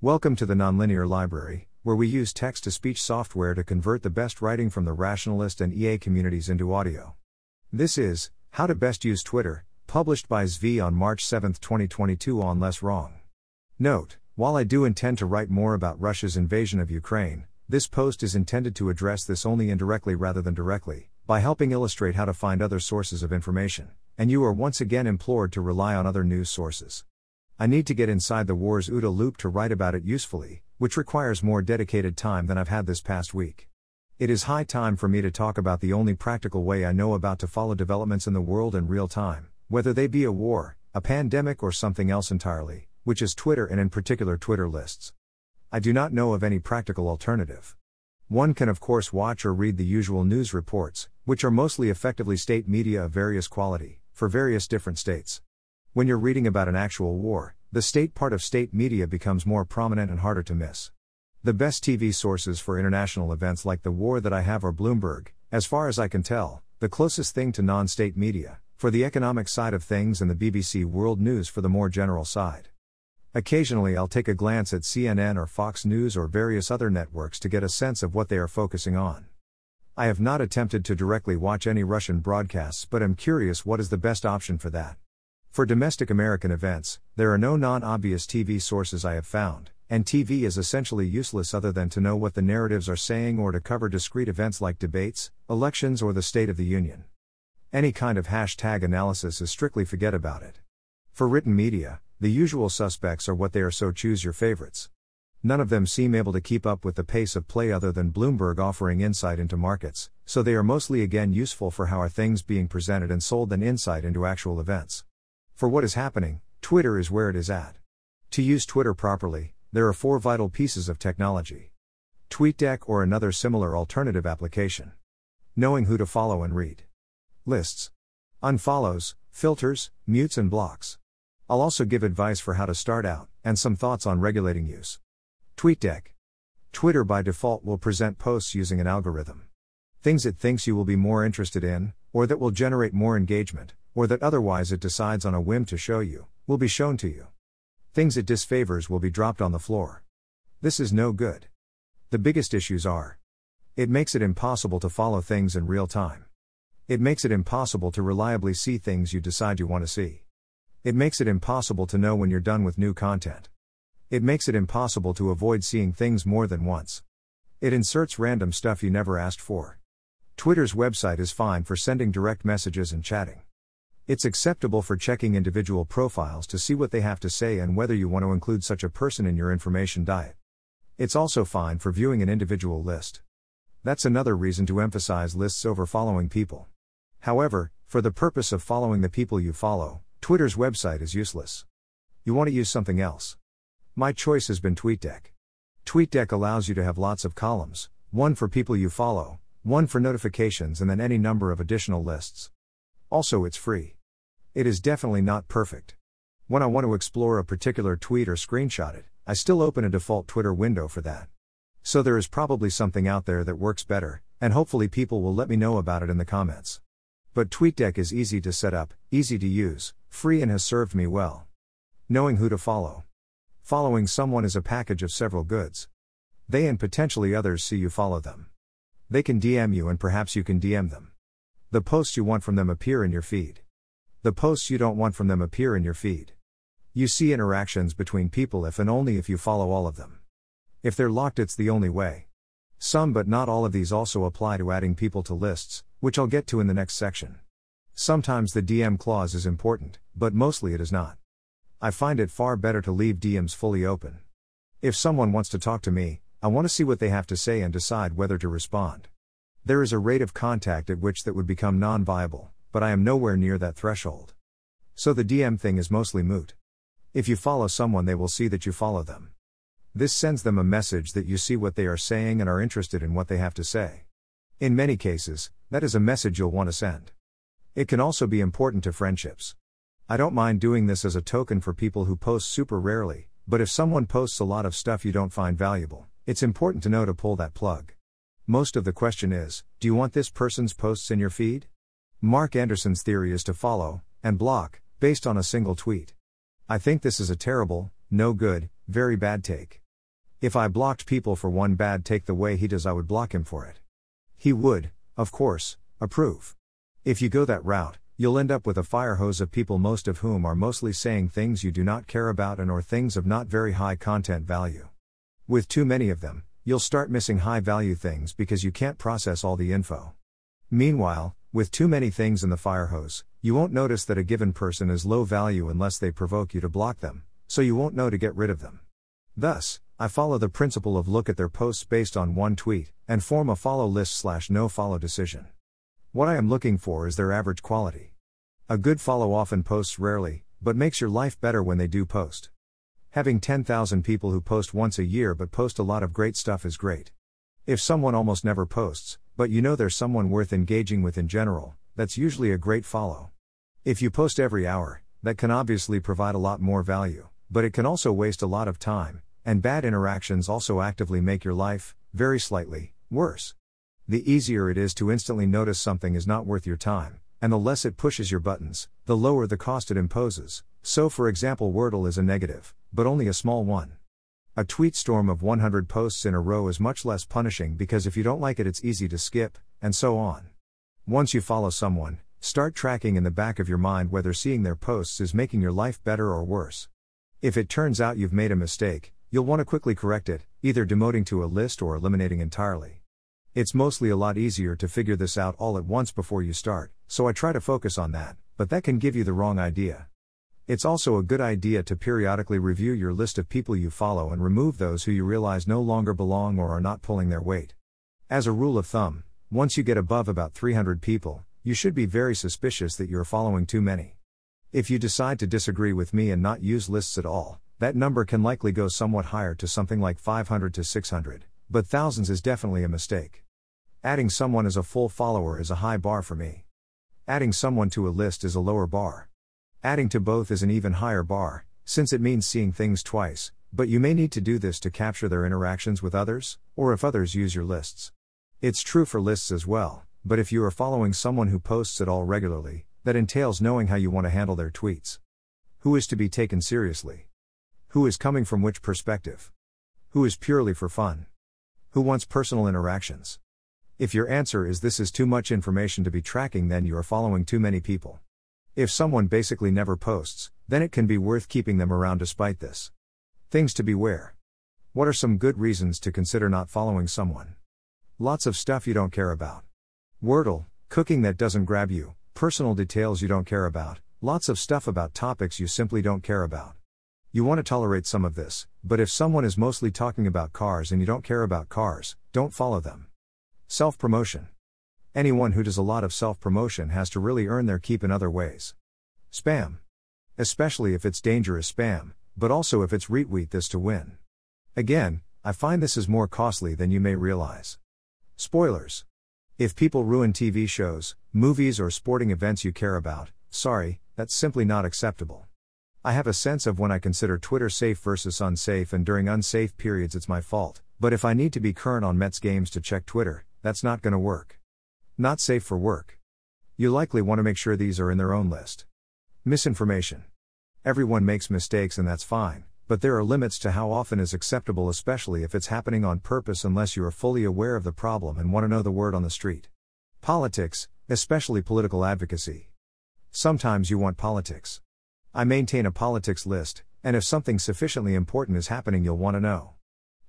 Welcome to the Nonlinear Library, where we use text to speech software to convert the best writing from the rationalist and EA communities into audio. This is How to Best Use Twitter, published by Zvi on March 7, 2022 on Less Wrong. Note, while I do intend to write more about Russia's invasion of Ukraine, this post is intended to address this only indirectly rather than directly, by helping illustrate how to find other sources of information, and you are once again implored to rely on other news sources. I need to get inside the war's OODA loop to write about it usefully, which requires more dedicated time than I've had this past week. It is high time for me to talk about the only practical way I know about to follow developments in the world in real time, whether they be a war, a pandemic, or something else entirely, which is Twitter and in particular Twitter lists. I do not know of any practical alternative. One can, of course, watch or read the usual news reports, which are mostly effectively state media of various quality, for various different states. When you're reading about an actual war, the state part of state media becomes more prominent and harder to miss. The best TV sources for international events like the war that I have are Bloomberg, as far as I can tell, the closest thing to non state media, for the economic side of things, and the BBC World News for the more general side. Occasionally, I'll take a glance at CNN or Fox News or various other networks to get a sense of what they are focusing on. I have not attempted to directly watch any Russian broadcasts, but am curious what is the best option for that. For domestic American events, there are no non obvious TV sources I have found, and TV is essentially useless other than to know what the narratives are saying or to cover discrete events like debates, elections, or the State of the Union. Any kind of hashtag analysis is strictly forget about it. For written media, the usual suspects are what they are, so choose your favorites. None of them seem able to keep up with the pace of play other than Bloomberg offering insight into markets, so they are mostly again useful for how are things being presented and sold than insight into actual events. For what is happening, Twitter is where it is at. To use Twitter properly, there are four vital pieces of technology TweetDeck or another similar alternative application. Knowing who to follow and read. Lists. Unfollows, filters, mutes, and blocks. I'll also give advice for how to start out, and some thoughts on regulating use. TweetDeck. Twitter by default will present posts using an algorithm. Things it thinks you will be more interested in, or that will generate more engagement, or that otherwise it decides on a whim to show you, will be shown to you. Things it disfavors will be dropped on the floor. This is no good. The biggest issues are it makes it impossible to follow things in real time. It makes it impossible to reliably see things you decide you want to see. It makes it impossible to know when you're done with new content. It makes it impossible to avoid seeing things more than once. It inserts random stuff you never asked for. Twitter's website is fine for sending direct messages and chatting. It's acceptable for checking individual profiles to see what they have to say and whether you want to include such a person in your information diet. It's also fine for viewing an individual list. That's another reason to emphasize lists over following people. However, for the purpose of following the people you follow, Twitter's website is useless. You want to use something else. My choice has been TweetDeck. TweetDeck allows you to have lots of columns, one for people you follow, one for notifications, and then any number of additional lists. Also, it's free. It is definitely not perfect. When I want to explore a particular tweet or screenshot it, I still open a default Twitter window for that. So there is probably something out there that works better, and hopefully people will let me know about it in the comments. But TweetDeck is easy to set up, easy to use, free, and has served me well. Knowing who to follow. Following someone is a package of several goods. They and potentially others see you follow them. They can DM you and perhaps you can DM them. The posts you want from them appear in your feed. The posts you don't want from them appear in your feed. You see interactions between people if and only if you follow all of them. If they're locked, it's the only way. Some but not all of these also apply to adding people to lists, which I'll get to in the next section. Sometimes the DM clause is important, but mostly it is not. I find it far better to leave DMs fully open. If someone wants to talk to me, I want to see what they have to say and decide whether to respond. There is a rate of contact at which that would become non viable but I am nowhere near that threshold. So the DM thing is mostly moot. If you follow someone, they will see that you follow them. This sends them a message that you see what they are saying and are interested in what they have to say. In many cases, that is a message you'll want to send. It can also be important to friendships. I don't mind doing this as a token for people who post super rarely, but if someone posts a lot of stuff you don't find valuable, it's important to know to pull that plug. Most of the question is do you want this person's posts in your feed? Marc Andreessen's theory is to follow and block based on a single tweet. I think this is a terrible, no good, very bad take. If I blocked people for one bad take the way he does, I would block him for it. He would, of course, approve. If you go that route, you'll end up with a fire hose of people, most of whom are mostly saying things you do not care about and or things of not very high content value. With too many of them, you'll start missing high value things because you can't process all the info. Meanwhile, with too many things in the fire hose, you won't notice that a given person is low value unless they provoke you to block them, so you won't know to get rid of them. Thus, I follow the principle of look at their posts based on one tweet, and form a follow list slash no follow decision. What I am looking for is their average quality. A good follow often posts rarely, but makes your life better when they do post. Having 10,000 people who post once a year but post a lot of great stuff is great. If someone almost never posts, but you know there's someone worth engaging with in general, that's usually a great follow. If you post every hour, that can obviously provide a lot more value, but it can also waste a lot of time, and bad interactions also actively make your life, very slightly, worse. The easier it is to instantly notice something is not worth your time, and the less it pushes your buttons, the lower the cost it imposes. So, for example, Wordle is a negative, but only a small one. A tweet storm of 100 posts in a row is much less punishing because if you don't like it, it's easy to skip, and so on. Once you follow someone, start tracking in the back of your mind whether seeing their posts is making your life better or worse. If it turns out you've made a mistake, you'll want to quickly correct it, either demoting to a list or eliminating entirely. It's mostly a lot easier to figure this out all at once before you start, so I try to focus on that, but that can give you the wrong idea. It's also a good idea to periodically review your list of people you follow and remove those who you realize no longer belong or are not pulling their weight. As a rule of thumb, once you get above about 300 people, you should be very suspicious that you're following too many. If you decide to disagree with me and not use lists at all, that number can likely go somewhat higher to something like 500 to 600, but thousands is definitely a mistake. Adding someone as a full follower is a high bar for me. Adding someone to a list is a lower bar. Adding to both is an even higher bar, since it means seeing things twice, but you may need to do this to capture their interactions with others, or if others use your lists. It's true for lists as well, but if you are following someone who posts at all regularly, that entails knowing how you want to handle their tweets. Who is to be taken seriously? Who is coming from which perspective? Who is purely for fun? Who wants personal interactions? If your answer is this is too much information to be tracking, then you are following too many people. If someone basically never posts, then it can be worth keeping them around despite this. Things to beware. What are some good reasons to consider not following someone? Lots of stuff you don't care about. Wordle, cooking that doesn't grab you, personal details you don't care about, lots of stuff about topics you simply don't care about. You want to tolerate some of this, but if someone is mostly talking about cars and you don't care about cars, don't follow them. Self promotion. Anyone who does a lot of self promotion has to really earn their keep in other ways. Spam. Especially if it's dangerous spam, but also if it's retweet this to win. Again, I find this is more costly than you may realize. Spoilers. If people ruin TV shows, movies, or sporting events you care about, sorry, that's simply not acceptable. I have a sense of when I consider Twitter safe versus unsafe, and during unsafe periods it's my fault, but if I need to be current on Mets games to check Twitter, that's not gonna work. Not safe for work. You likely want to make sure these are in their own list. Misinformation. Everyone makes mistakes and that's fine, but there are limits to how often is acceptable, especially if it's happening on purpose, unless you are fully aware of the problem and want to know the word on the street. Politics, especially political advocacy. Sometimes you want politics. I maintain a politics list, and if something sufficiently important is happening, you'll want to know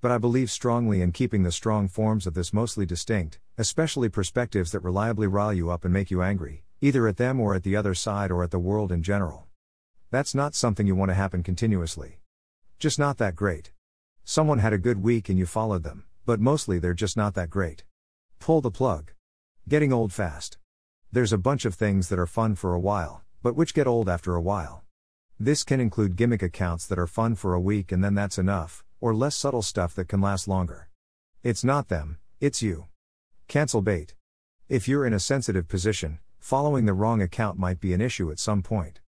but I believe strongly in keeping the strong forms of this mostly distinct, especially perspectives that reliably rile you up and make you angry, either at them or at the other side or at the world in general. That's not something you want to happen continuously. Just not that great. Someone had a good week and you followed them, but mostly they're just not that great. Pull the plug. Getting old fast. There's a bunch of things that are fun for a while, but which get old after a while. This can include gimmick accounts that are fun for a week and then that's enough, or less subtle stuff that can last longer. It's not them, it's you. Cancel bait. If you're in a sensitive position, following the wrong account might be an issue at some point.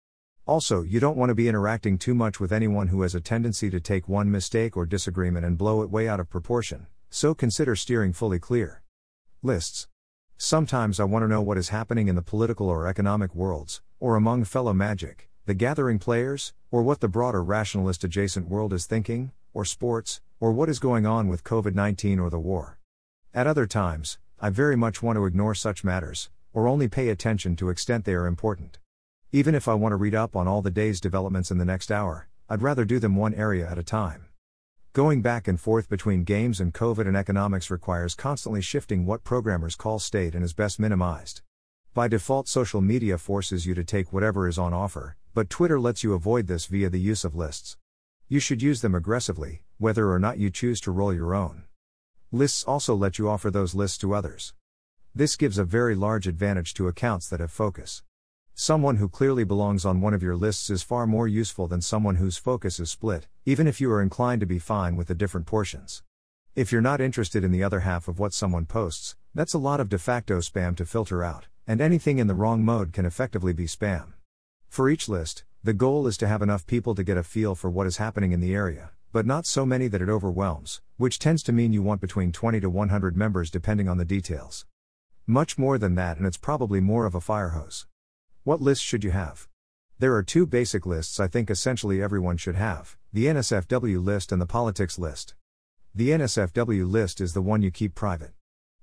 Also, you don't want to be interacting too much with anyone who has a tendency to take one mistake or disagreement and blow it way out of proportion, so consider steering fully clear. Lists. Sometimes I want to know what is happening in the political or economic worlds, or among fellow magic, the gathering players, or what the broader rationalist adjacent world is thinking, or sports, or what is going on with COVID 19 or the war. At other times, I very much want to ignore such matters, or only pay attention to extent they are important. Even if I want to read up on all the day's developments in the next hour, I'd rather do them one area at a time. Going back and forth between games and COVID and economics requires constantly shifting what programmers call state and is best minimized. By default, social media forces you to take whatever is on offer, but Twitter lets you avoid this via the use of lists. You should use them aggressively, whether or not you choose to roll your own. Lists also let you offer those lists to others. This gives a very large advantage to accounts that have focus. Someone who clearly belongs on one of your lists is far more useful than someone whose focus is split, even if you are inclined to be fine with the different portions. If you're not interested in the other half of what someone posts, that's a lot of de facto spam to filter out, and anything in the wrong mode can effectively be spam. For each list, the goal is to have enough people to get a feel for what is happening in the area, but not so many that it overwhelms, which tends to mean you want between 20 to 100 members depending on the details. Much more than that, and it's probably more of a fire hose. What list should you have? There are two basic lists I think essentially everyone should have the NSFW list and the politics list. The NSFW list is the one you keep private.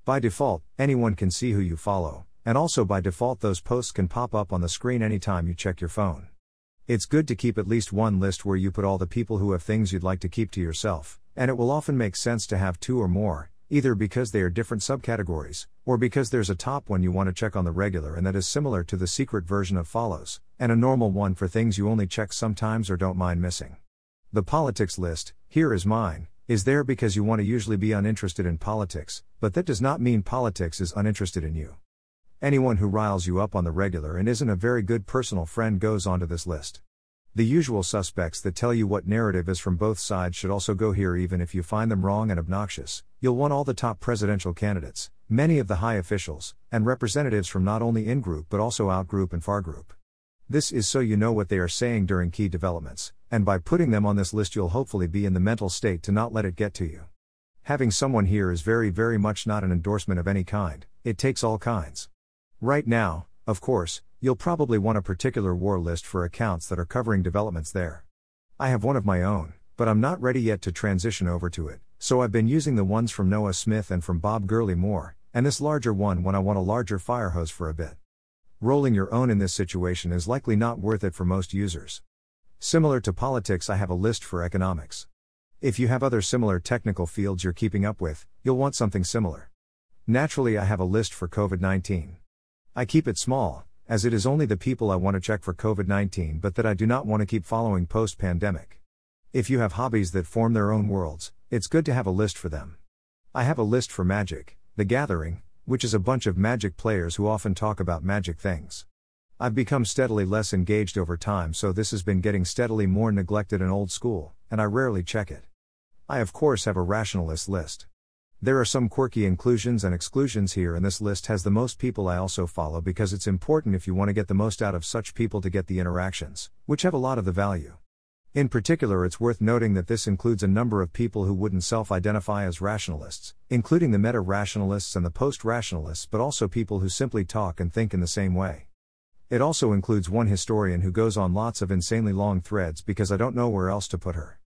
By default, anyone can see who you follow, and also by default, those posts can pop up on the screen anytime you check your phone. It's good to keep at least one list where you put all the people who have things you'd like to keep to yourself, and it will often make sense to have two or more, either because they are different subcategories, or because there's a top one you want to check on the regular and that is similar to the secret version of follows, and a normal one for things you only check sometimes or don't mind missing. The politics list, here is mine, is there because you want to usually be uninterested in politics, but that does not mean politics is uninterested in you. Anyone who riles you up on the regular and isn't a very good personal friend goes onto this list. The usual suspects that tell you what narrative is from both sides should also go here, even if you find them wrong and obnoxious. You'll want all the top presidential candidates, many of the high officials, and representatives from not only in group but also out group and far group. This is so you know what they are saying during key developments, and by putting them on this list, you'll hopefully be in the mental state to not let it get to you. Having someone here is very, very much not an endorsement of any kind, it takes all kinds. Right now, of course, You'll probably want a particular war list for accounts that are covering developments there. I have one of my own, but I'm not ready yet to transition over to it, so I've been using the ones from Noah Smith and from Bob Gurley more, and this larger one when I want a larger fire hose for a bit. Rolling your own in this situation is likely not worth it for most users. Similar to politics, I have a list for economics. If you have other similar technical fields you're keeping up with, you'll want something similar. Naturally, I have a list for COVID 19. I keep it small, as it is only the people I want to check for COVID 19 but that I do not want to keep following post pandemic. If you have hobbies that form their own worlds, it's good to have a list for them. I have a list for Magic, The Gathering, which is a bunch of Magic players who often talk about magic things. I've become steadily less engaged over time, so this has been getting steadily more neglected and old school, and I rarely check it. I, of course, have a rationalist list. There are some quirky inclusions and exclusions here, and this list has the most people I also follow because it's important if you want to get the most out of such people to get the interactions, which have a lot of the value. In particular, it's worth noting that this includes a number of people who wouldn't self identify as rationalists, including the meta rationalists and the post rationalists, but also people who simply talk and think in the same way. It also includes one historian who goes on lots of insanely long threads because I don't know where else to put her.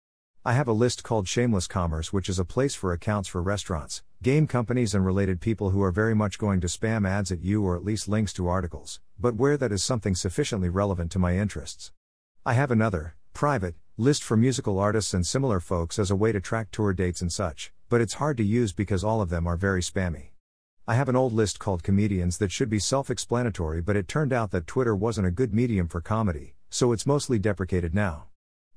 I have a list called Shameless Commerce, which is a place for accounts for restaurants, game companies, and related people who are very much going to spam ads at you or at least links to articles, but where that is something sufficiently relevant to my interests. I have another, private, list for musical artists and similar folks as a way to track tour dates and such, but it's hard to use because all of them are very spammy. I have an old list called comedians that should be self explanatory, but it turned out that Twitter wasn't a good medium for comedy, so it's mostly deprecated now.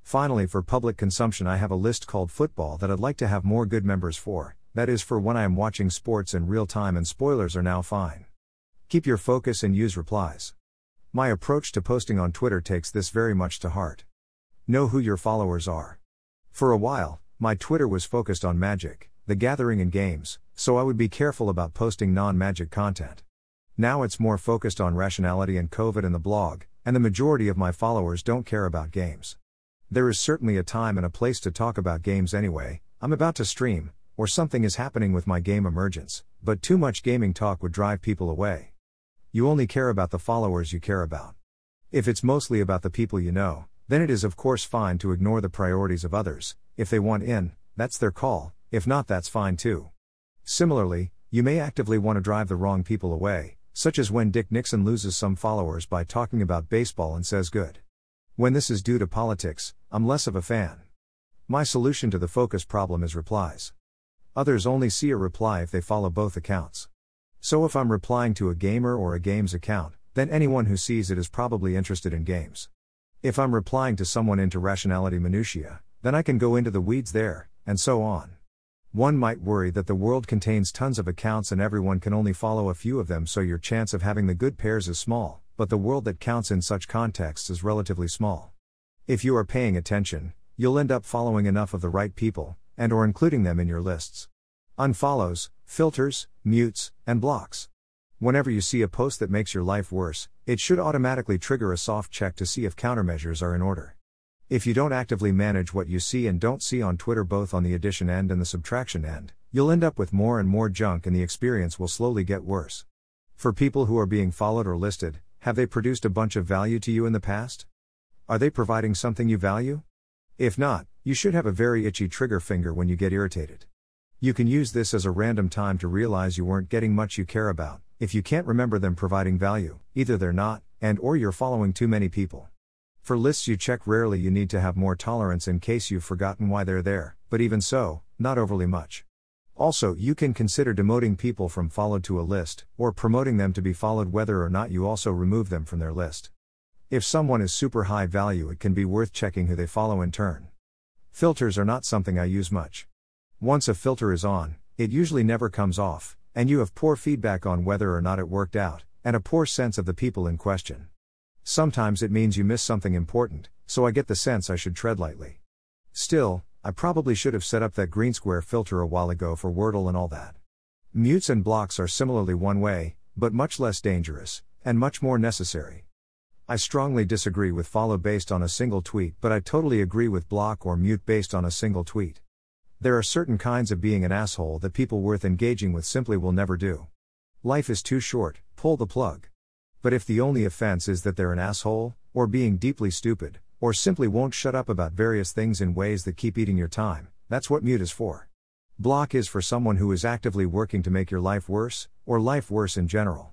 Finally, for public consumption, I have a list called football that I'd like to have more good members for, that is, for when I am watching sports in real time and spoilers are now fine. Keep your focus and use replies. My approach to posting on Twitter takes this very much to heart. Know who your followers are. For a while, my Twitter was focused on magic, the gathering, and games, so I would be careful about posting non magic content. Now it's more focused on rationality and COVID and the blog, and the majority of my followers don't care about games. There is certainly a time and a place to talk about games anyway, I'm about to stream, or something is happening with my game Emergents, but too much gaming talk would drive people away. You only care about the followers you care about. If it's mostly about the people you know, then it is of course fine to ignore the priorities of others, if they want in, that's their call, if not, that's fine too. Similarly, you may actively want to drive the wrong people away, such as when Dick Nixon loses some followers by talking about baseball and says good. When this is due to politics, I'm less of a fan. My solution to the focus problem is replies. Others only see a reply if they follow both accounts. So if I'm replying to a gamer or a games account, then anyone who sees it is probably interested in games. If I'm replying to someone into rationality minutiae, then I can go into the weeds there, and so on. One might worry that the world contains tons of accounts and everyone can only follow a few of them, so your chance of having the good pairs is small, but the world that counts in such contexts is relatively small. If you are paying attention, you'll end up following enough of the right people, and or including them in your lists. Unfollows, filters, mutes, and blocks. Whenever you see a post that makes your life worse, it should automatically trigger a soft check to see if countermeasures are in order. If you don't actively manage what you see and don't see on Twitter both on the addition end and the subtraction end, you'll end up with more and more junk and the experience will slowly get worse. For people who are being followed or listed, have they produced a bunch of value to you in the past? Are they providing something you value? If not, you should have a very itchy trigger finger when you get irritated. You can use this as a random time to realize you weren't getting much you care about. If you can't remember them providing value, either they're not, and or you're following too many people. For lists you check rarely, you need to have more tolerance in case you've forgotten why they're there, but even so, not overly much. Also, you can consider demoting people from followed to a list, or promoting them to be followed whether or not you also remove them from their list. If someone is super high value, it can be worth checking who they follow in turn. Filters are not something I use much. Once a filter is on, it usually never comes off, and you have poor feedback on whether or not it worked out, and a poor sense of the people in question. Sometimes it means you miss something important, so I get the sense I should tread lightly. Still, I probably should have set up that green square filter a while ago for Wordle and all that. Mutes and blocks are similarly one way, but much less dangerous, and much more necessary. I strongly disagree with follow based on a single tweet, but I totally agree with block or mute based on a single tweet. There are certain kinds of being an asshole that people worth engaging with simply will never do. Life is too short, pull the plug. But if the only offense is that they're an asshole, or being deeply stupid, or simply won't shut up about various things in ways that keep eating your time, that's what mute is for. Block is for someone who is actively working to make your life worse, or life worse in general.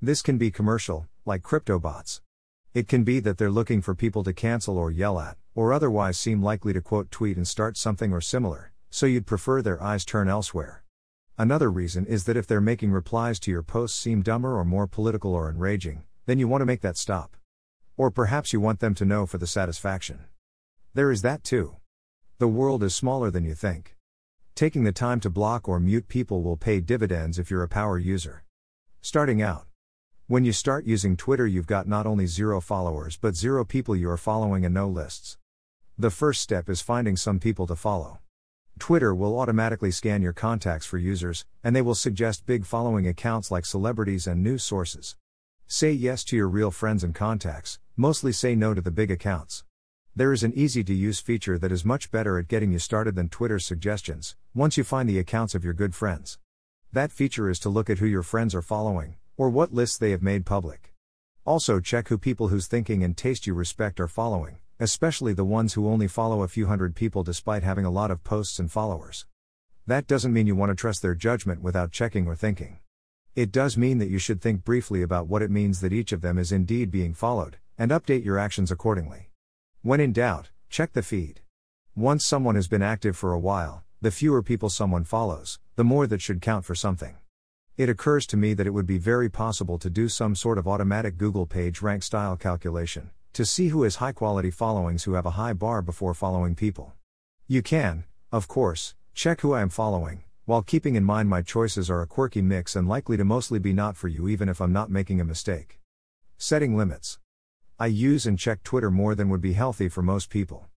This can be commercial, like crypto bots. It can be that they're looking for people to cancel or yell at, or otherwise seem likely to quote tweet and start something or similar, so you'd prefer their eyes turn elsewhere. Another reason is that if they're making replies to your posts seem dumber or more political or enraging, then you want to make that stop. Or perhaps you want them to know for the satisfaction. There is that too. The world is smaller than you think. Taking the time to block or mute people will pay dividends if you're a power user. Starting out. When you start using Twitter, you've got not only zero followers but zero people you are following and no lists. The first step is finding some people to follow. Twitter will automatically scan your contacts for users, and they will suggest big following accounts like celebrities and news sources. Say yes to your real friends and contacts, mostly say no to the big accounts. There is an easy to use feature that is much better at getting you started than Twitter's suggestions, once you find the accounts of your good friends. That feature is to look at who your friends are following, or what lists they have made public. Also, check who people whose thinking and taste you respect are following especially the ones who only follow a few hundred people despite having a lot of posts and followers. That doesn't mean you want to trust their judgment without checking or thinking. It does mean that you should think briefly about what it means that each of them is indeed being followed, and update your actions accordingly. When in doubt, check the feed. Once someone has been active for a while, the fewer people someone follows, the more that should count for something. It occurs to me that it would be very possible to do some sort of automatic Google page rank style calculation, to see who has high quality followings who have a high bar before following people. You can, of course, check who I am following, while keeping in mind my choices are a quirky mix and likely to mostly be not for you even if I'm not making a mistake. Setting limits. I use and check Twitter more than would be healthy for most people.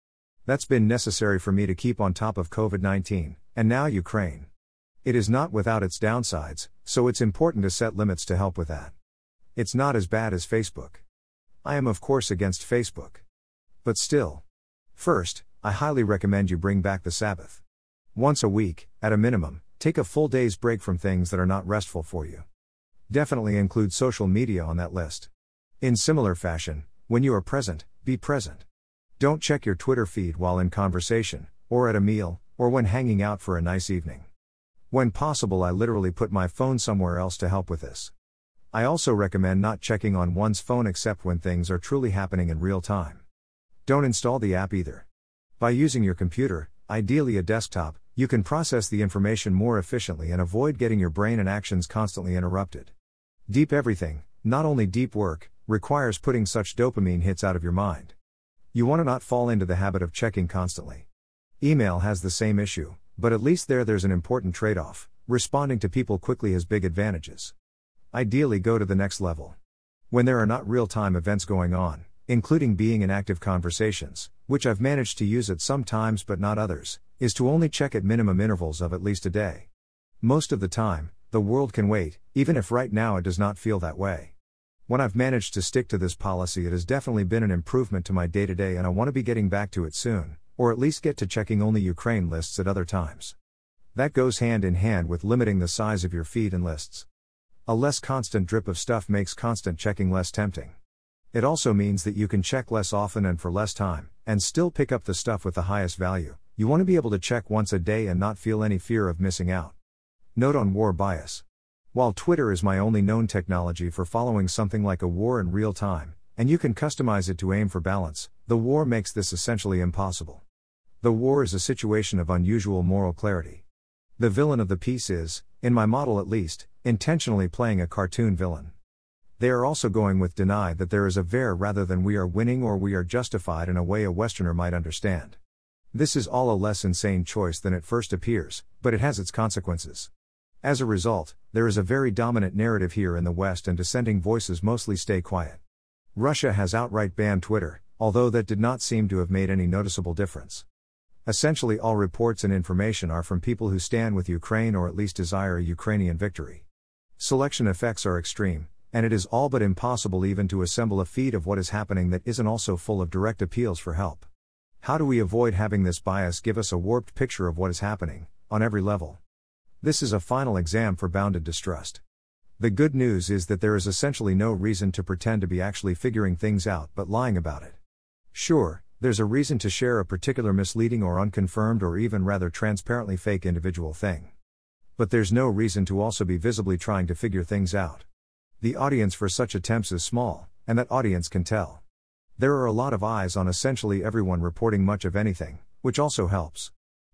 That's been necessary for me to keep on top of COVID 19, and now Ukraine. It is not without its downsides, so it's important to set limits to help with that. It's not as bad as Facebook. I am, of course, against Facebook. But still. First, I highly recommend you bring back the Sabbath. Once a week, at a minimum, take a full day's break from things that are not restful for you. Definitely include social media on that list. In similar fashion, when you are present, be present. Don't check your Twitter feed while in conversation, or at a meal, or when hanging out for a nice evening. When possible, I literally put my phone somewhere else to help with this. I also recommend not checking on one's phone except when things are truly happening in real time. Don't install the app either. By using your computer, ideally a desktop, you can process the information more efficiently and avoid getting your brain and actions constantly interrupted. Deep everything, not only deep work, requires putting such dopamine hits out of your mind. You want to not fall into the habit of checking constantly. Email has the same issue, but at least there there's an important trade off. Responding to people quickly has big advantages. Ideally, go to the next level. When there are not real time events going on, including being in active conversations, which I've managed to use at some times but not others, is to only check at minimum intervals of at least a day. Most of the time, the world can wait, even if right now it does not feel that way. When I've managed to stick to this policy, it has definitely been an improvement to my day to day, and I want to be getting back to it soon, or at least get to checking only Ukraine lists at other times. That goes hand in hand with limiting the size of your feed and lists. A less constant drip of stuff makes constant checking less tempting. It also means that you can check less often and for less time, and still pick up the stuff with the highest value. You want to be able to check once a day and not feel any fear of missing out. Note on war bias. While Twitter is my only known technology for following something like a war in real time, and you can customize it to aim for balance, the war makes this essentially impossible. The war is a situation of unusual moral clarity. The villain of the piece is, in my model at least, intentionally playing a cartoon villain. They are also going with deny that there is a ver rather than we are winning or we are justified in a way a Westerner might understand. This is all a less insane choice than it first appears, but it has its consequences. As a result, there is a very dominant narrative here in the West and dissenting voices mostly stay quiet. Russia has outright banned Twitter, although that did not seem to have made any noticeable difference. Essentially, all reports and information are from people who stand with Ukraine or at least desire a Ukrainian victory. Selection effects are extreme, and it is all but impossible even to assemble a feed of what is happening that isn't also full of direct appeals for help. How do we avoid having this bias give us a warped picture of what is happening, on every level? This is a final exam for bounded distrust. The good news is that there is essentially no reason to pretend to be actually figuring things out but lying about it. Sure, there's a reason to share a particular misleading or unconfirmed or even rather transparently fake individual thing. But there's no reason to also be visibly trying to figure things out. The audience for such attempts is small, and that audience can tell. There are a lot of eyes on essentially everyone reporting much of anything, which also helps.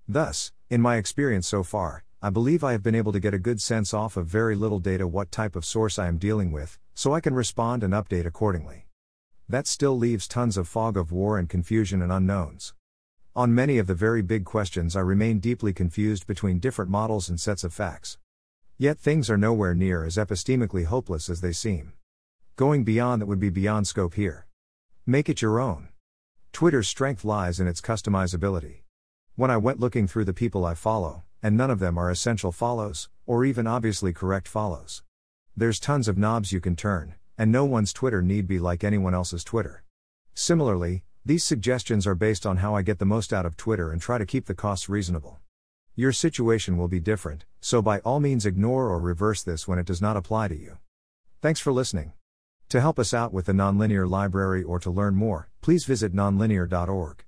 Thus, in my experience so far, I believe I have been able to get a good sense off of very little data what type of source I am dealing with, so I can respond and update accordingly that still leaves tons of fog of war and confusion and unknowns. On many of the very big questions, I remain deeply confused between different models and sets of facts. Yet things are nowhere near as epistemically hopeless as they seem. Going beyond that would be beyond scope here. Make it your own. Twitter's strength lies in its customizability. When I went looking through the people I follow, and none of them are essential follows, or even obviously correct follows. There's tons of knobs you can turn, and no one's Twitter need be like anyone else's Twitter. Similarly, these suggestions are based on how I get the most out of Twitter and try to keep the costs reasonable. Your situation will be different, so by all means ignore or reverse this when it does not apply to you. Thanks for listening. To help us out with the Nonlinear Library or to learn more, please visit nonlinear.org.